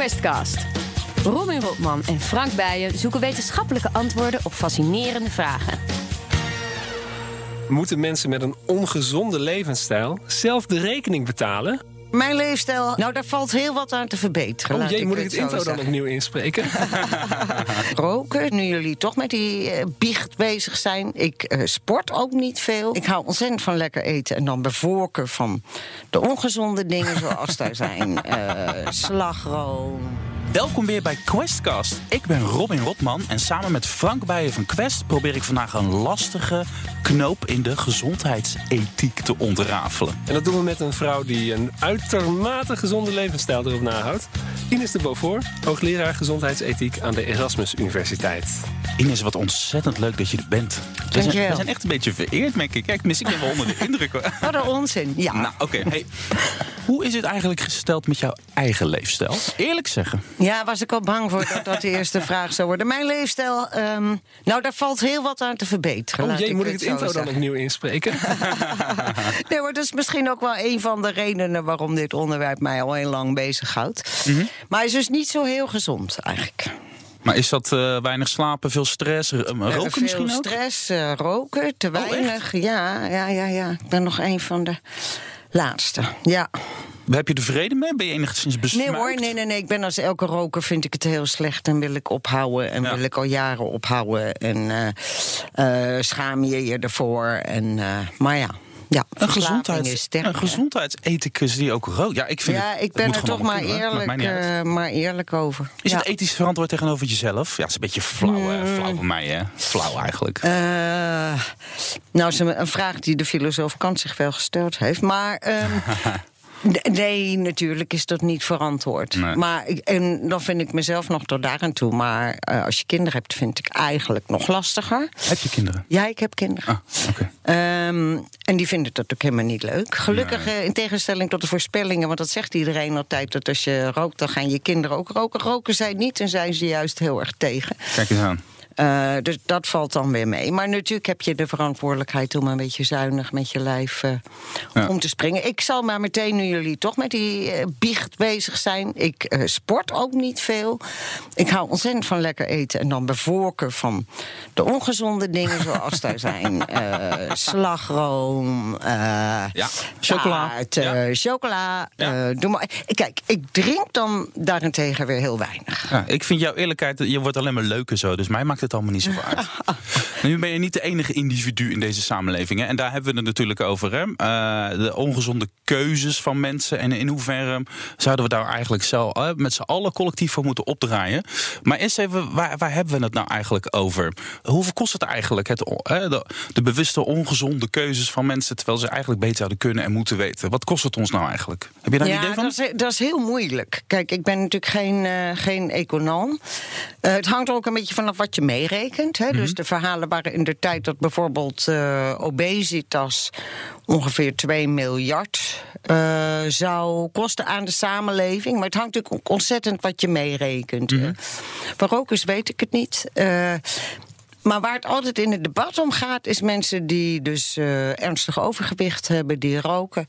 Questcast. Robin Rotman en Frank Bijen zoeken wetenschappelijke antwoorden op fascinerende vragen. Moeten mensen met een ongezonde levensstijl zelf de rekening betalen? Mijn leefstijl, nou daar valt heel wat aan te verbeteren. Oh jee, moet ik het intro dan zeggen. opnieuw inspreken? Roken, nu jullie toch met die eh, biecht bezig zijn. Ik eh, sport ook niet veel. Ik hou ontzettend van lekker eten. En dan bij voorkeur van de ongezonde dingen zoals daar zijn. eh, slagroom. Welkom weer bij Questcast. Ik ben Robin Rotman en samen met Frank Bijen van Quest probeer ik vandaag een lastige knoop in de gezondheidsethiek te ontrafelen. en dat doen we met een vrouw die een uitermate gezonde levensstijl erop nahoudt. Ines de Beaufort, hoogleraar gezondheidsethiek aan de Erasmus Universiteit. Ines, wat ontzettend leuk dat je er bent. We zijn, Dankjewel. we zijn echt een beetje vereerd, merk ik. Kijk, mis ik ben wel onder de indruk. hoor. Wat een onzin. Ja. Nou, oké. Hey, hoe is het eigenlijk gesteld met jouw eigen leefstijl? Eerlijk zeggen. Ja, was ik al bang voor dat dat de eerste vraag zou worden. Mijn leefstijl, ehm, nou daar valt heel wat aan te verbeteren. Oh jee, moet ik het het intro dan zeggen. opnieuw inspreken? Nee, maar dat is misschien ook wel een van de redenen waarom dit onderwerp mij al heel lang bezighoudt. Maar hij is dus niet zo heel gezond eigenlijk. Maar is dat eh, weinig slapen, veel stress, eh, roken veel misschien ook? stress, eh, roken, te echt? weinig. ja, ja, ja, ja. Ik ben nog een van de laatste. Ja. Heb je er vrede mee? Ben je enigszins besmuikt? Nee hoor, nee, nee, nee. Ik ben als elke roker vind ik het heel slecht en wil ik ophouden. En Ja. wil ik al jaren ophouden. En eh, eh, schaam je je ervoor. En, eh, maar ja, ja Een, verslaving gezondheids, is sterk. een gezondheidsethicus die ook rookt. Ja, ik vind Ja, het, ik ben er toch maar kunnen, eerlijk, eh, maar eerlijk over. Is Ja. het ethisch verantwoord tegenover jezelf? Ja, het is een beetje flauw, hè? Mm. flauw van mij, hè? Flauw eigenlijk. Eh, nou, is een, een vraag die de filosoof Kant zich wel gesteld heeft. Maar ehm, nee, natuurlijk is dat niet verantwoord. Nee. Maar ik, en dan vind ik mezelf nog tot daar aan toe. Maar eh, als je kinderen hebt, vind ik eigenlijk nog lastiger. Heb je kinderen? Ja, ik heb kinderen. Ah, oké. Ehm, en die vinden dat ook helemaal niet leuk. Gelukkig, eh, in tegenstelling tot de voorspellingen, want dat zegt iedereen altijd: dat als je rookt, dan gaan je kinderen ook roken. Roken zij niet en zijn ze juist heel erg tegen. Kijk eens aan. Eh, dus dat valt dan weer mee. Maar natuurlijk heb je de verantwoordelijkheid om een beetje zuinig met je lijf eh, Ja. om te springen. Ik zal maar meteen, nu jullie toch met die eh, biecht bezig zijn. Ik sport ook niet veel. Ik hou ontzettend van lekker eten. En dan bij voorkeur van de ongezonde dingen zoals daar zijn. slagroom, Ja, chocola. taart, Ja. chocola. Doe maar. Kijk, ik drink dan daarentegen weer heel weinig. Ja, ik vind jouw eerlijkheid, je wordt alleen maar leuker zo. Dus mij maakt het allemaal niet zoveel uit. nu ben je niet de enige individu in deze samenleving. Hè? En daar hebben we het natuurlijk over. Hè? Eh, de ongezonde keuzes van mensen. En in hoeverre zouden we daar eigenlijk zelf, eh, met z'n allen collectief voor moeten opdraaien. Maar eerst even, waar, waar hebben we het nou eigenlijk over? Hoeveel kost het eigenlijk? Het, de, de bewuste ongezonde keuzes van mensen. Terwijl ze eigenlijk beter zouden kunnen en moeten weten. Wat kost het ons nou eigenlijk? Heb je daar een idee van? Dat is, dat is heel moeilijk. Kijk, ik ben natuurlijk geen, eh, geen econoom. Het hangt er ook een beetje vanaf wat je meerekent. Hè? Mhm. Dus de verhalen waren in de tijd dat bijvoorbeeld eh, obesitas ongeveer 2 miljard eh, zou kosten aan de samenleving. Maar het hangt natuurlijk ook ontzettend wat je meerekent. Mhm. Eh, Voor rokers weet ik het niet. Maar waar het altijd in het debat om gaat, is mensen die dus eh, ernstig overgewicht hebben, die roken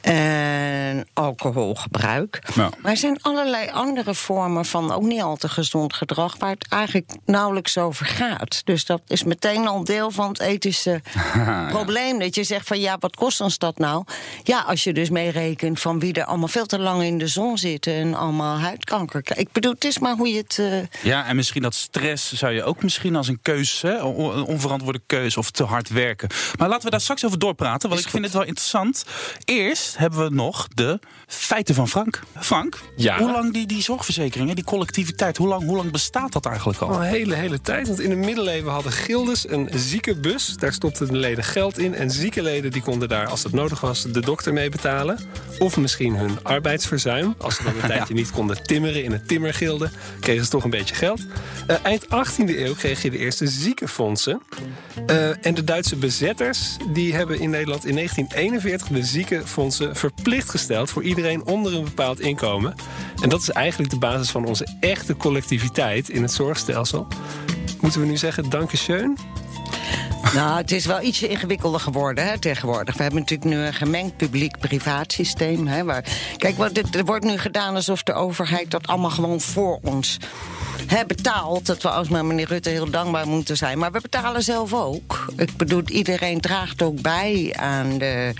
en alcoholgebruik. Maar er zijn allerlei andere vormen van ook niet al te gezond gedrag, waar het eigenlijk nauwelijks over gaat. Dus dat is meteen al deel van het ethische probleem. Dat je zegt van ja, wat kost ons dat nou? Ja, als je dus meerekent van wie er allemaal veel te lang in de zon zitten en allemaal huidkanker. Ik bedoel, het is maar hoe je het. eh, Ja, en misschien dat stress zou je ook misschien als een keuze, hè, een onverantwoorde keuze of te hard werken. Maar laten we daar straks over doorpraten, want Is ik vind het wel interessant. Eerst hebben we nog de feiten van Frank. Frank, Ja? hoe lang die, die zorgverzekering, hè, die collectiviteit, hoe lang, hoe lang bestaat dat eigenlijk al? Al een hele, hele tijd. Want in de middeleeuwen hadden gildes een ziekenbus. Daar stopten de leden geld in. En zieke leden die konden daar, als het nodig was, de dokter mee betalen. Of misschien hun arbeidsverzuim. Als ze dan een tijdje niet konden timmeren in een timmergilde, kregen ze toch een beetje geld. Eh, eind 18e eeuw kreeg je de eerste ziekenfondsen. Eh, en de Duitse bezetters die hebben in Nederland in 1941 de ziekenfondsen verplicht gesteld voor iedereen onder een bepaald inkomen. En dat is eigenlijk de basis van onze echte collectiviteit in het zorgstelsel. Moeten we nu zeggen, dankeschön? Nou, het is wel ietsje ingewikkelder geworden hè, tegenwoordig. We hebben natuurlijk nu een gemengd publiek-privaat systeem. Hè, waar, kijk, wat, er wordt nu gedaan alsof de overheid dat allemaal gewoon voor ons hè, betaalt. Dat we als meneer Rutte heel dankbaar moeten zijn. Maar we betalen zelf ook. Ik bedoel, iedereen draagt ook bij aan de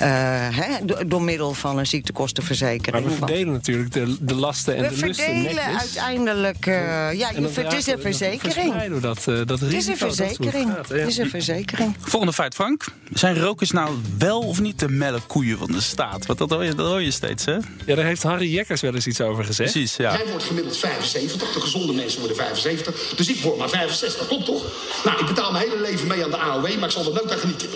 uh, hè, door middel van een ziektekostenverzekering. Maar we verdelen natuurlijk de, de lasten en we de lusten We verdelen uiteindelijk... Uh, ja, je, het is een verzekering. Dat, uh, dat het is een verzekering. Het is een verzekering. Volgende feit, Frank. Zijn rokers nou wel of niet de melkkoeien van de staat? Want dat hoor je, dat hoor je steeds, hè? Ja, daar heeft Harry Jekkers wel eens iets over gezegd. Precies, ja. Jij wordt gemiddeld 75, de gezonde mensen worden 75. Dus ik word maar 65, klopt toch? Nou, ik betaal mijn hele leven mee aan de AOW, maar ik zal er nooit aan genieten.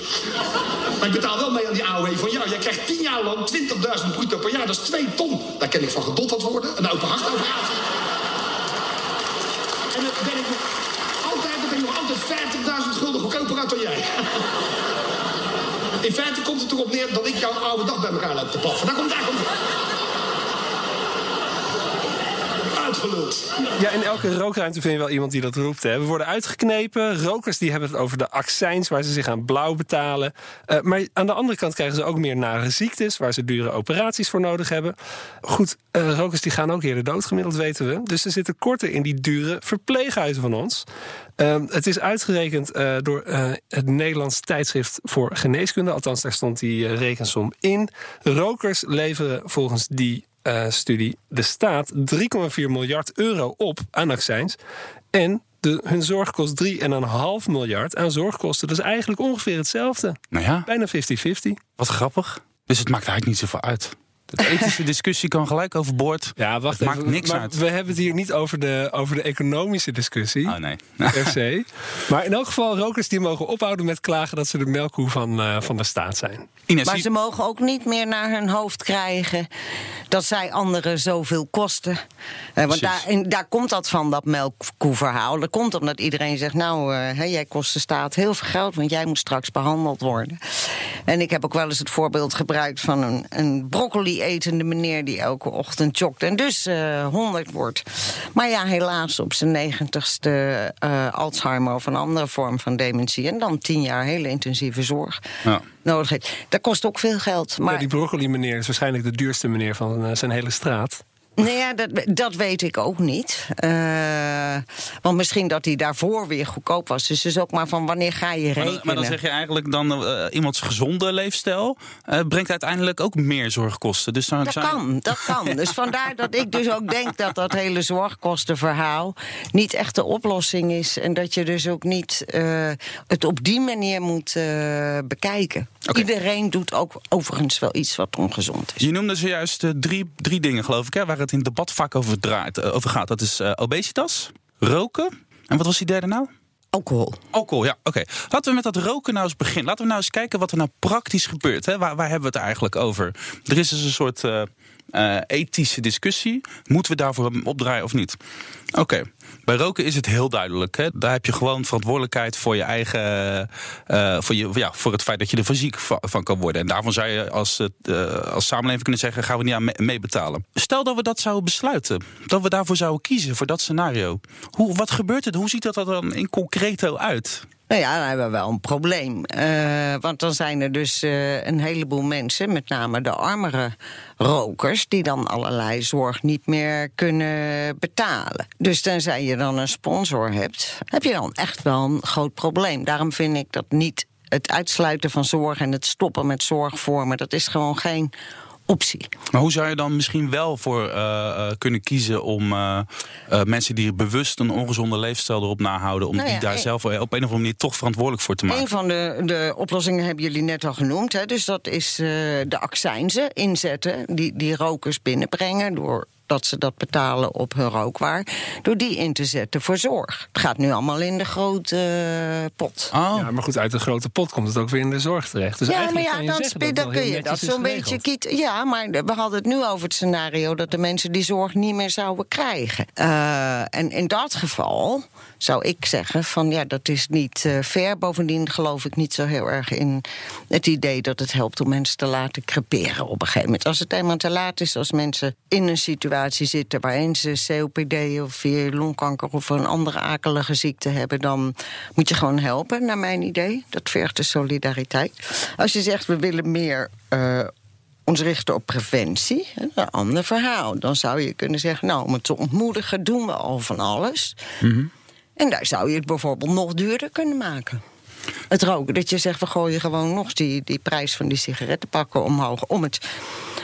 Maar ik betaal wel mee aan die AOW van jou. Jij krijgt 10 jaar lang 20.000 bruto per jaar. Dat is 2 ton. Daar ken ik van gedotterd worden. Een open hartoperatie. En dan ben ik altijd, ben nog altijd 50.000 gulden goedkoper uit dan jij. In feite komt het erop neer dat ik jouw oude dag bij elkaar loop te paffen. Daar komt het Ja, in elke rookruimte vind je wel iemand die dat roept. Hè. We worden uitgeknepen. Rokers die hebben het over de accijns waar ze zich aan blauw betalen. Uh, maar aan de andere kant krijgen ze ook meer nare ziektes... waar ze dure operaties voor nodig hebben. Goed, uh, rokers die gaan ook eerder dood gemiddeld, weten we. Dus ze zitten korter in die dure verpleeghuizen van ons. Uh, het is uitgerekend uh, door het Nederlands tijdschrift voor geneeskunde. Althans, daar stond die rekensom in. Rokers leveren volgens die uh, studie de staat 3,4 miljard euro op aan accijns. En de, hun zorg kost 3,5 miljard aan zorgkosten. Dat is eigenlijk ongeveer hetzelfde. Nou ja. Bijna 50-50. Wat grappig. Dus het maakt eigenlijk niet zoveel uit. De ethische discussie kan gelijk overboord. Ja, wacht het even. Maakt niks maar uit. We hebben het hier niet over de, over de economische discussie. Oh nee. Per se. Maar in elk geval, rokers die mogen ophouden met klagen dat ze de melkkoe van, uh, van de staat zijn. Ines, maar ze mogen ook niet meer naar hun hoofd krijgen dat zij anderen zoveel kosten. Uh, want daar, en daar komt dat van, dat melkkoeverhaal. Dat komt omdat iedereen zegt, nou, uh, jij kost de staat heel veel geld... want jij moet straks behandeld worden. En ik heb ook wel eens het voorbeeld gebruikt van een, een broccoli-etende meneer... die elke ochtend jogt en dus uh, 100 wordt. Maar ja, helaas op zijn negentigste Alzheimer of een andere vorm van dementie... en dan tien jaar hele intensieve zorg. Ja nodig heeft. Dat kost ook veel geld. Maar... Ja, die broccoli meneer is waarschijnlijk de duurste meneer van uh, zijn hele straat. Nee, ja, dat, dat weet ik ook niet. Uh, want misschien dat hij daarvoor weer goedkoop was. Dus is ook maar van wanneer ga je rekenen. Maar, maar dan zeg je eigenlijk dan uh, iemands gezonde leefstijl uh, brengt uiteindelijk ook meer zorgkosten. Dus dan dat zijn... kan, dat kan. Dus vandaar dat ik dus ook denk dat dat hele zorgkostenverhaal niet echt de oplossing is. En dat je dus ook niet het op die manier moet bekijken. Okay. Iedereen doet ook overigens wel iets wat ongezond is. Je noemde zojuist drie, drie dingen, geloof ik, hè, waar het in het debat vaak over, draait, over gaat. Dat is uh, obesitas, roken. En wat was die derde nou? Alcohol. Alcohol, ja, oké. Okay. Laten we met dat roken nou eens beginnen. Laten we nou eens kijken wat er nou praktisch gebeurt. Hè? Waar, waar hebben we het eigenlijk over? Er is dus een soort uh, uh, ethische discussie. Moeten we daarvoor opdraaien of niet? Oké. Bij roken is het heel duidelijk. Hè? Daar heb je gewoon verantwoordelijkheid voor je eigen. Uh, voor, je, ja, voor het feit dat je er fysiek van, kan worden. En daarvan zou je als, uh, als samenleving kunnen zeggen: gaan we niet aan mee, mee betalen. Stel dat we dat zouden besluiten. Dat we daarvoor zouden kiezen, voor dat scenario. Hoe, wat gebeurt er? Hoe ziet dat er dan in concreto uit? Nou ja, dan hebben we wel een probleem. Uh, want dan zijn er dus uh, een heleboel mensen, met name de armere rokers, die dan allerlei zorg niet meer kunnen betalen. Dus tenzij je dan een sponsor hebt, heb je dan echt wel een groot probleem. Daarom vind ik dat niet het uitsluiten van zorg en het stoppen met zorgvormen, dat is gewoon geen optie. Maar hoe zou je dan misschien wel voor uh, uh, kunnen kiezen om uh, mensen die bewust een ongezonde leefstijl erop nahouden, om nou ja, die daar zelf op een of andere manier toch verantwoordelijk voor te maken? Een van de, de oplossingen hebben jullie net al genoemd. Hè? Dus dat is de accijnzen inzetten die, die rokers binnenbrengen door dat ze dat betalen op hun rookwaar, door die in te zetten voor zorg. Het gaat nu allemaal in de grote uh, pot. Oh. Ja, maar goed, uit de grote pot komt het ook weer in de zorg terecht. Dus ja, maar ja, kan je dan, dan, dat kun je dat zo'n beetje kiet. Ja, maar we hadden het nu over het scenario dat de mensen die zorg niet meer zouden krijgen. Uh, en in dat geval zou ik zeggen van ja, dat is niet uh, fair. Bovendien geloof ik niet zo heel erg in het idee dat het helpt om mensen te laten creperen op een gegeven moment. Als het eenmaal te laat is, als mensen in een situatie situatie zitten waarin ze COPD of weer longkanker of een andere akelige ziekte hebben, dan moet je gewoon helpen, naar mijn idee. Dat vergt de solidariteit. Als je zegt we willen meer. Uh, ons richten op preventie, een ander verhaal. Dan zou je kunnen zeggen, nou, om het te ontmoedigen doen we al van alles. Mm En daar zou je het bijvoorbeeld nog duurder kunnen maken. Het roken, dat je zegt, we gooien gewoon nog die, die prijs van die sigarettenpakken omhoog... om het,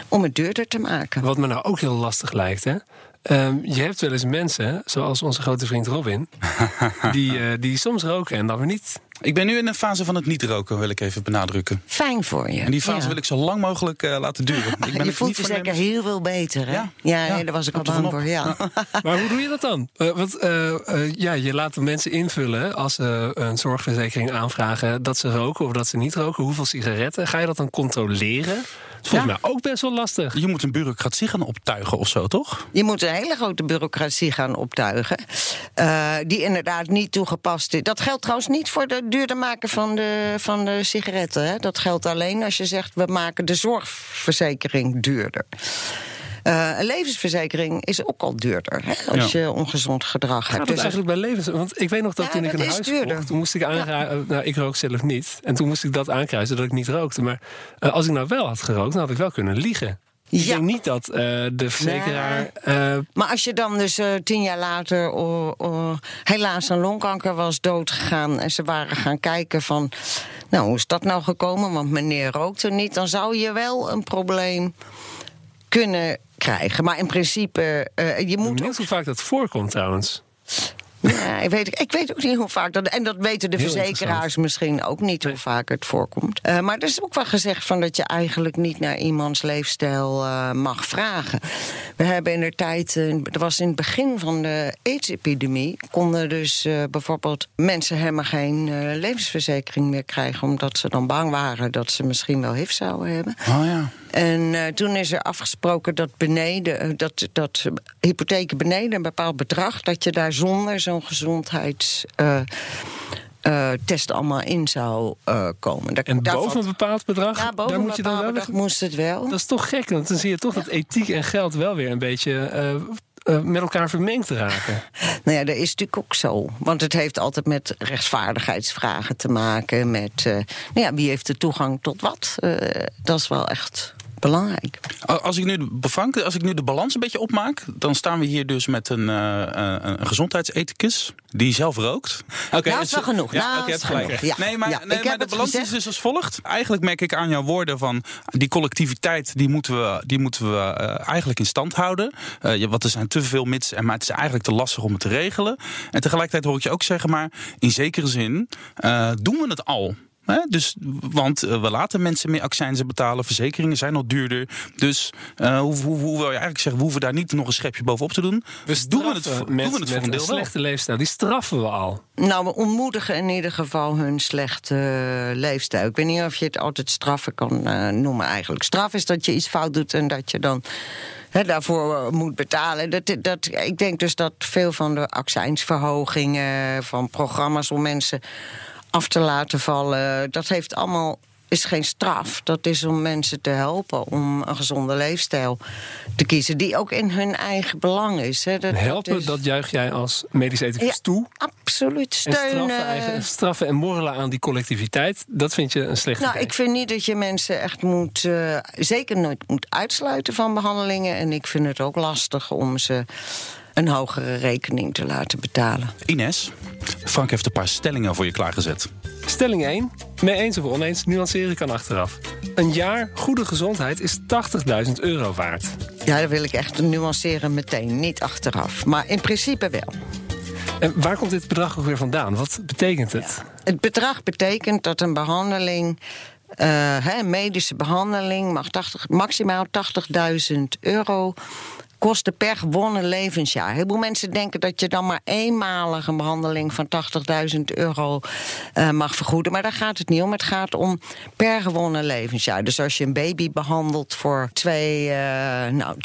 om het duurder te maken. Wat me nou ook heel lastig lijkt, hè? Um, je hebt wel eens mensen, zoals onze grote vriend Robin, die, uh, die soms roken en dan weer niet. Ik ben nu in een fase van het niet roken, wil ik even benadrukken. Fijn voor je. En die fase wil ik zo lang mogelijk uh, laten duren. Ik ben je voelt je zeker heel veel beter, hè? Ja, ja, ja. Nee, daar was ik al bang voor. Ja. maar hoe doe je dat dan? Uh, want ja, je laat de mensen invullen als ze een zorgverzekering aanvragen dat ze roken of dat ze niet roken. Hoeveel sigaretten? Ga je dat dan controleren? Volgens mij ook best wel lastig. Je moet een bureaucratie gaan optuigen of zo, toch? Je moet een hele grote bureaucratie gaan optuigen. Uh, die inderdaad niet toegepast is. Dat geldt trouwens niet voor de duurder maken van de, van de sigaretten. Hè. Dat geldt alleen als je zegt we maken de zorgverzekering duurder. Uh, een levensverzekering is ook al duurder hè, als je ongezond gedrag hebt. Gaat dus eigenlijk bij levens? Want ik weet nog dat ja, toen ik een huis kocht, toen moest ik aanraden. Nou, ik rook zelf niet. En toen moest ik dat aankruisen dat ik niet rookte. Maar uh, als ik nou wel had gerookt, dan had ik wel kunnen liegen. Ik ja. denk niet dat uh, de verzekeraar. Nee. maar als je dan dus tien jaar later oh, oh, helaas een longkanker was doodgegaan. en ze waren gaan kijken van. Nou, hoe is dat nou gekomen? Want meneer rookte niet. Dan zou je wel een probleem kunnen krijgen. Maar in principe, uh, je moet. Niet hoe vaak dat voorkomt trouwens. Ja, ik weet, ik weet ook niet hoe vaak dat. En dat weten de verzekeraars misschien ook niet hoe vaak het voorkomt. Uh, maar er is ook wel gezegd van dat je eigenlijk niet naar iemands leefstijl uh, mag vragen. We hebben in de tijd, uh, er was in het begin van de AIDS-epidemie, konden dus bijvoorbeeld mensen helemaal geen levensverzekering meer krijgen, omdat ze dan bang waren dat ze misschien wel HIV zouden hebben. Oh ja. En uh, toen is er afgesproken dat beneden, dat, dat hypotheken beneden een bepaald bedrag, dat je daar zonder zo'n gezondheidstest uh, allemaal in zou uh, komen. Daar, en boven een bepaald bedrag? Ja, boven daar moet je dan wel bedrag moest het wel. Dat is toch gek, want dan zie je toch ja. dat ethiek en geld wel weer een beetje uh, met elkaar vermengd raken. Nou ja, dat is natuurlijk ook zo. Want het heeft altijd met rechtsvaardigheidsvragen te maken. Met nou ja, wie heeft de toegang tot wat. Dat is wel echt belangrijk. Als ik, nu, Frank, als ik nu de balans een beetje opmaak, dan staan we hier dus met een, uh, een gezondheidsethicus die zelf rookt. Oké, okay, nou, is wel genoeg. Ja, nou, okay, gelijk. Ja. Nee, maar, ja, nee, maar de balans gezegd. is dus als volgt. Eigenlijk merk ik aan jouw woorden van die collectiviteit, die moeten we, die moeten we uh, eigenlijk in stand houden. Uh, wat er zijn te veel mits, en maar het is eigenlijk te lastig om het te regelen. En tegelijkertijd hoor ik je ook zeggen, maar in zekere zin doen we het al. Hè? Dus, want uh, we laten mensen meer accijnzen betalen. Verzekeringen zijn al duurder. Dus uh, hoe, hoe, hoe, wil je eigenlijk zeggen, we hoeven daar niet nog een schepje bovenop te doen. We doen we het, doen we het voor een deel slechte leefstijl. Die straffen we al. Nou, we ontmoedigen in ieder geval hun slechte uh, leefstijl. Ik weet niet of je het altijd straffen kan noemen eigenlijk. Straf is dat je iets fout doet en dat je dan He, daarvoor moet betalen. Dat, dat, ik denk dus dat veel van de accijnsverhogingen, van programma's om mensen af te laten vallen. Dat heeft allemaal is geen straf. Dat is om mensen te helpen om een gezonde leefstijl te kiezen. Die ook in hun eigen belang is. Hè. Dat, helpen, dat, is... dat, juich jij als medisch ethicus ja, toe? Absoluut. Steunen. En straffen, straffen, en morrelen aan die collectiviteit, dat vind je een slecht nou, idee? Ik vind niet dat je mensen echt moet... Uh, zeker nooit moet uitsluiten van behandelingen. En ik vind het ook lastig om ze een hogere rekening te laten betalen. Ines, Frank heeft een paar stellingen voor je klaargezet. Stelling 1. Mee eens of oneens, nuanceren kan achteraf. Een jaar goede gezondheid is 80.000 euro waard. Ja, dat wil ik echt nuanceren meteen, niet achteraf. Maar in principe wel. En waar komt dit bedrag ook weer vandaan? Wat betekent het? Het bedrag betekent dat een behandeling uh, een medische behandeling mag 80, maximaal 80.000 euro kosten per gewonnen levensjaar. Heel veel mensen denken dat je dan maar eenmalig een behandeling van 80.000 euro uh, mag vergoeden. Maar daar gaat het niet om. Het gaat om per gewonnen levensjaar. Dus als je een baby behandelt voor twee, uh, nou,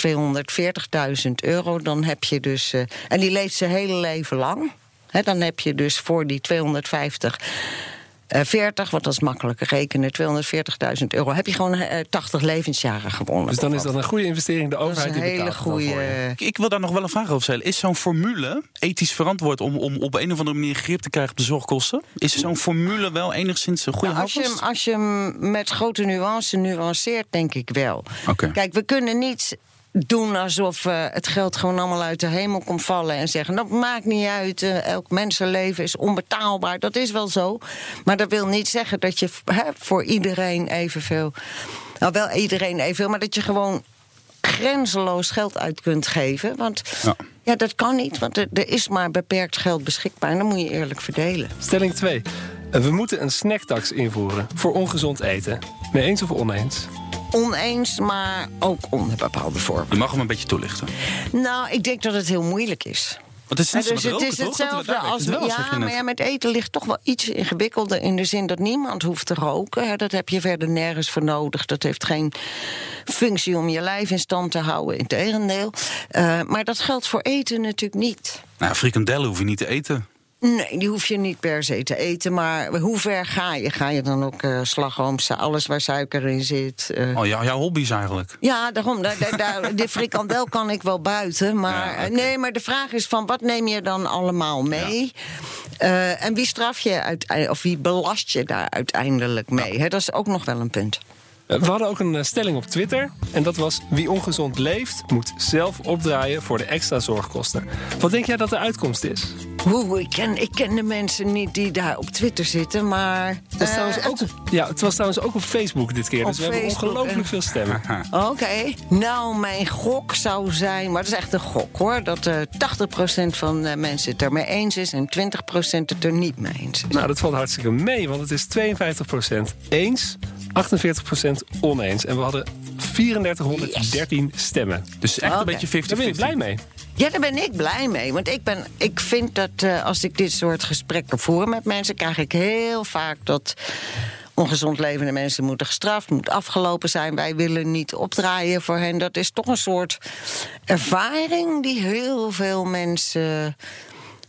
240.000 euro, dan heb je dus. Uh, en die leeft zijn hele leven lang. He, dan heb je dus voor die 250 eh, 40, want dat is makkelijker rekenen, 240.000 euro. Heb je gewoon eh, 80 levensjaren gewonnen. Dus dan is dat een goede investering. De Dat is overheid een die hele goede. Ik- Ik wil daar nog wel een vraag over stellen. Is zo'n formule ethisch verantwoord om, om op een of andere manier grip te krijgen op de zorgkosten? Is zo'n formule wel enigszins een goede Nou, als, je, hem- als je hem met grote nuance nuanceert, denk ik wel. Oké. Kijk, we kunnen niet doen alsof eh, het geld gewoon allemaal uit de hemel komt vallen en zeggen: dat maakt niet uit, eh, elk mensenleven is onbetaalbaar. Dat is wel zo, maar dat wil niet zeggen dat je hè, voor iedereen evenveel, nou wel iedereen evenveel, maar dat je gewoon grenzeloos geld uit kunt geven. Want Ja. ja, dat kan niet, want er, er is maar beperkt geld beschikbaar en dan moet je eerlijk verdelen. Stelling 2. We moeten een snacktax invoeren voor ongezond eten. Mee eens of oneens? Oneens, maar ook onder bepaalde vormen. Je mag hem een beetje toelichten. Nou, ik denk dat het heel moeilijk is. Want het is net dus het roken, is toch? Hetzelfde als. wel, ja, maar ja, met eten ligt toch wel iets ingewikkelder. In de zin dat niemand hoeft te roken. Hè. Dat heb je verder nergens voor nodig. Dat heeft geen functie om je lijf in stand te houden. Integendeel. Eh maar dat geldt voor eten natuurlijk niet. Nou, frikandellen hoef je niet te eten. Nee, die hoef je niet per se te eten. Maar hoe ver ga je? Ga je dan ook eh slagroom, su- alles waar suiker in zit? eh, Oh, jou- jouw hobby's eigenlijk. Ja, daarom. Daar, daar, daar- de frikandel kan ik wel buiten. Maar, Ja, eh, nee, maar de vraag is van wat neem je dan allemaal mee? En wie straf je uiteindelijk, of wie belast je daar uiteindelijk mee? Dat is ook nog wel een punt. We hadden ook een eh, stelling op Twitter. En dat was: wie ongezond leeft, moet zelf opdraaien voor de extra zorgkosten. Wat denk jij dat de uitkomst is? Oeh, ik ken, ik ken de mensen niet die daar op Twitter zitten, maar... Het was, eh, trouwens ook, op- ja, het was trouwens ook op Facebook dit keer. Op dus we hebben ongelooflijk en- veel stemmen. Oké, nou, mijn gok zou zijn, maar dat is echt een gok hoor, dat eh 80% van de mensen het ermee eens is en 20% het er niet mee eens is. Nou, dat valt hartstikke mee, want het is 52% eens, 48% oneens. En we hadden 3413 stemmen. Dus echt een beetje 50-50. Daar ben je blij mee. Ja, daar ben ik blij mee. Want ik, ben, ik vind dat eh, als ik dit soort gesprekken voer met mensen, krijg ik heel vaak dat ongezond levende mensen moeten gestraft, moet afgelopen zijn. Wij willen niet opdraaien voor hen. Dat is toch een soort ervaring die heel veel mensen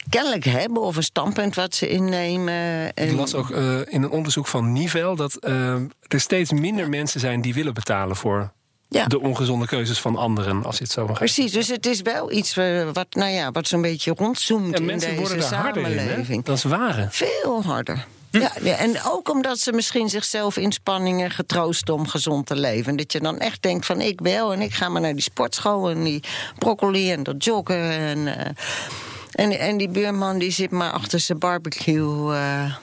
kennelijk hebben, of een standpunt wat ze innemen. En Ik las ook eh, in een onderzoek van Nivel dat eh, er steeds minder mensen zijn die willen betalen voor Ja. de ongezonde keuzes van anderen, als je het zo mag zeggen. Precies, dus het is wel iets eh, wat, nou ja, wat zo'n beetje rondzoomt En in mensen deze worden harder in, samenleving. Dat is ware. Veel harder. Ja, ja, en ook omdat ze misschien zichzelf inspanningen getroosten om gezond te leven. Dat je dan echt denkt van ik wel en ik ga maar naar die sportschool en die broccoli en dat joggen. En, en, en die buurman die zit maar achter zijn barbecue eh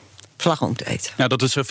slagroom te eten. Ja, dat het zo 50-50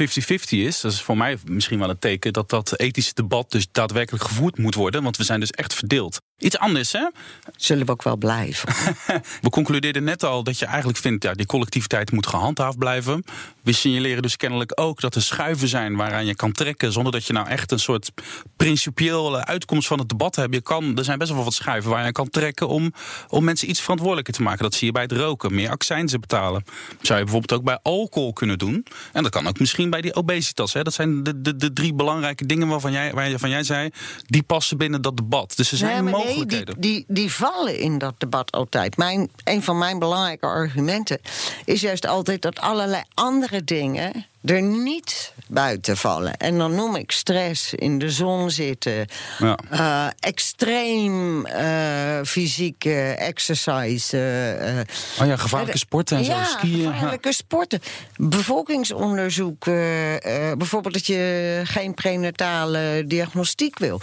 is, dat is voor mij misschien wel een teken dat dat ethische debat dus daadwerkelijk gevoerd moet worden. Want we zijn dus echt verdeeld. Iets anders, hè? Zullen we ook wel blijven. We concludeerden net al dat je eigenlijk vindt, ja, die collectiviteit moet gehandhaafd blijven. We signaleren dus kennelijk ook dat er schuiven zijn waaraan je kan trekken, zonder dat je nou echt een soort principiële uitkomst van het debat hebt. Je kan, er zijn best wel wat schuiven waar je kan trekken om, om mensen iets verantwoordelijker te maken. Dat zie je bij het roken. Meer accijnzen betalen. Zou je bijvoorbeeld ook bij alcohol kunnen doen. En dat kan ook misschien bij die obesitas. Hè. Dat zijn de, de, de drie belangrijke dingen waarvan jij, waarvan jij zei, die passen binnen dat debat. Dus er zijn Nee, nee, die, die, die vallen in dat debat altijd. Mijn, een van mijn belangrijke argumenten is juist altijd dat allerlei andere dingen er niet buiten vallen. En dan noem ik stress, in de zon zitten, Ja. eh, extreem eh, fysieke exercise. eh, Oh ja, gevaarlijke sporten en zo, skiën. ja. gevaarlijke sporten. Bevolkingsonderzoek. bijvoorbeeld dat je geen prenatale diagnostiek wil.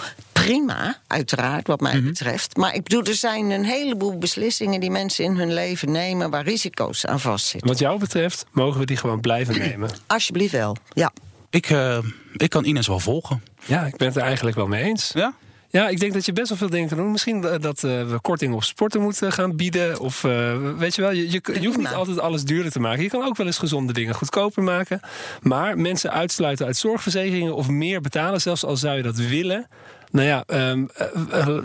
Prima, uiteraard, wat mij Mhm. betreft. Maar ik bedoel, er zijn een heleboel beslissingen die mensen in hun leven nemen waar risico's aan vastzitten. Wat jou betreft mogen we die gewoon blijven nemen. Alsjeblieft wel. Ja. Ik, eh, ik kan Ines wel volgen. Ja, ik ben het er eigenlijk wel mee eens. Ja? Ja, ik denk dat je best wel veel dingen kan doen. Misschien eh, dat eh, we korting op sporten moeten gaan bieden. Of eh, weet je wel, je, je, je hoeft niet altijd alles duurder te maken. Je kan ook wel eens gezonde dingen goedkoper maken. Maar mensen uitsluiten uit zorgverzekeringen of meer betalen, zelfs al zou je dat willen. Nou ja, ehm, eh, eh,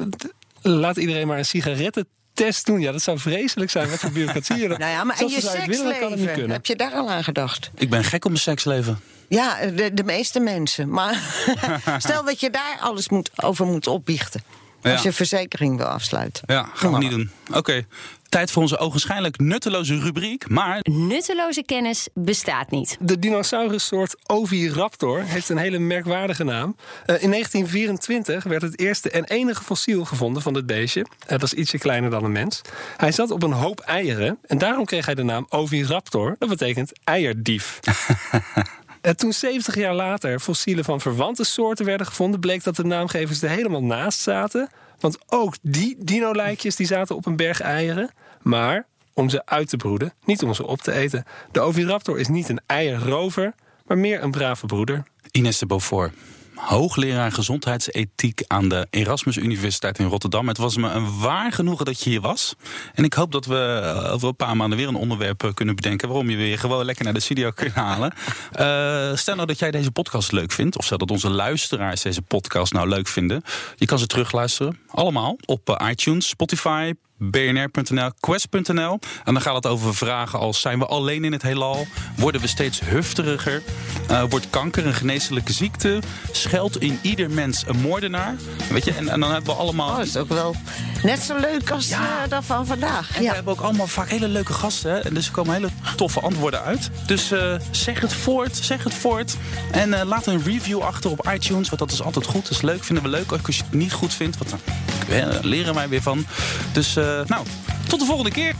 laat iedereen maar een sigarettentest doen. Ja, dat zou vreselijk zijn. Wat voor bureaucratie. Nou ja, maar en je al zou je het willen, dan kan het niet seksleven, kunnen. heb je daar al aan gedacht? Ik ben gek op mijn seksleven. Ja, de, de meeste mensen. Maar stel dat je daar alles moet, over moet opbiechten. Als je verzekering wil afsluiten. Ja, gaan we niet doen. Oké. Tijd voor onze ogenschijnlijk nutteloze rubriek. Maar Nutteloze kennis bestaat niet. De dinosaurussoort Oviraptor heeft een hele merkwaardige naam. Eh, in 1924 werd het eerste en enige fossiel gevonden van dit beestje. Eh, dat is ietsje kleiner dan een mens. Hij zat op een hoop eieren en daarom kreeg hij de naam Oviraptor. Dat betekent eierdief. En toen 70 jaar later fossielen van verwante soorten werden gevonden, bleek dat de naamgevers er helemaal naast zaten. Want ook die dino-lijkjes die zaten op een berg eieren. Maar om ze uit te broeden, niet om ze op te eten. De Oviraptor is niet een eierrover, maar meer een brave broeder. Ines de Beaufort, hoogleraar gezondheidsethiek aan de Erasmus Universiteit in Rotterdam. Het was me een waar genoegen dat je hier was. En ik hoop dat we eh, over een paar maanden weer een onderwerp eh, kunnen bedenken waarom je weer gewoon lekker naar de studio kunt halen. Uh, stel nou dat jij deze podcast leuk vindt, of stel dat onze luisteraars deze podcast nou leuk vinden. Je kan ze terugluisteren, allemaal op iTunes, Spotify, bnr.nl, quest.nl. En dan gaat het over vragen als: zijn we alleen in het heelal? Worden we steeds hufteriger? Uh, wordt kanker een geneeslijke ziekte? Schuilt in ieder mens een moordenaar? Weet je, en, en dan hebben we allemaal. Oh, dat is ook wel net zo leuk als ja. uh, dat van vandaag. En ja. we hebben ook allemaal vaak hele leuke gasten. Hè? En dus er komen hele toffe antwoorden uit. Dus uh, zeg het voort, zeg het voort. En laat een review achter op iTunes, want dat is altijd goed. Dat is leuk, vinden we leuk. Ook als je het niet goed vindt, want dan leren wij weer van. Dus nou, tot de volgende keer.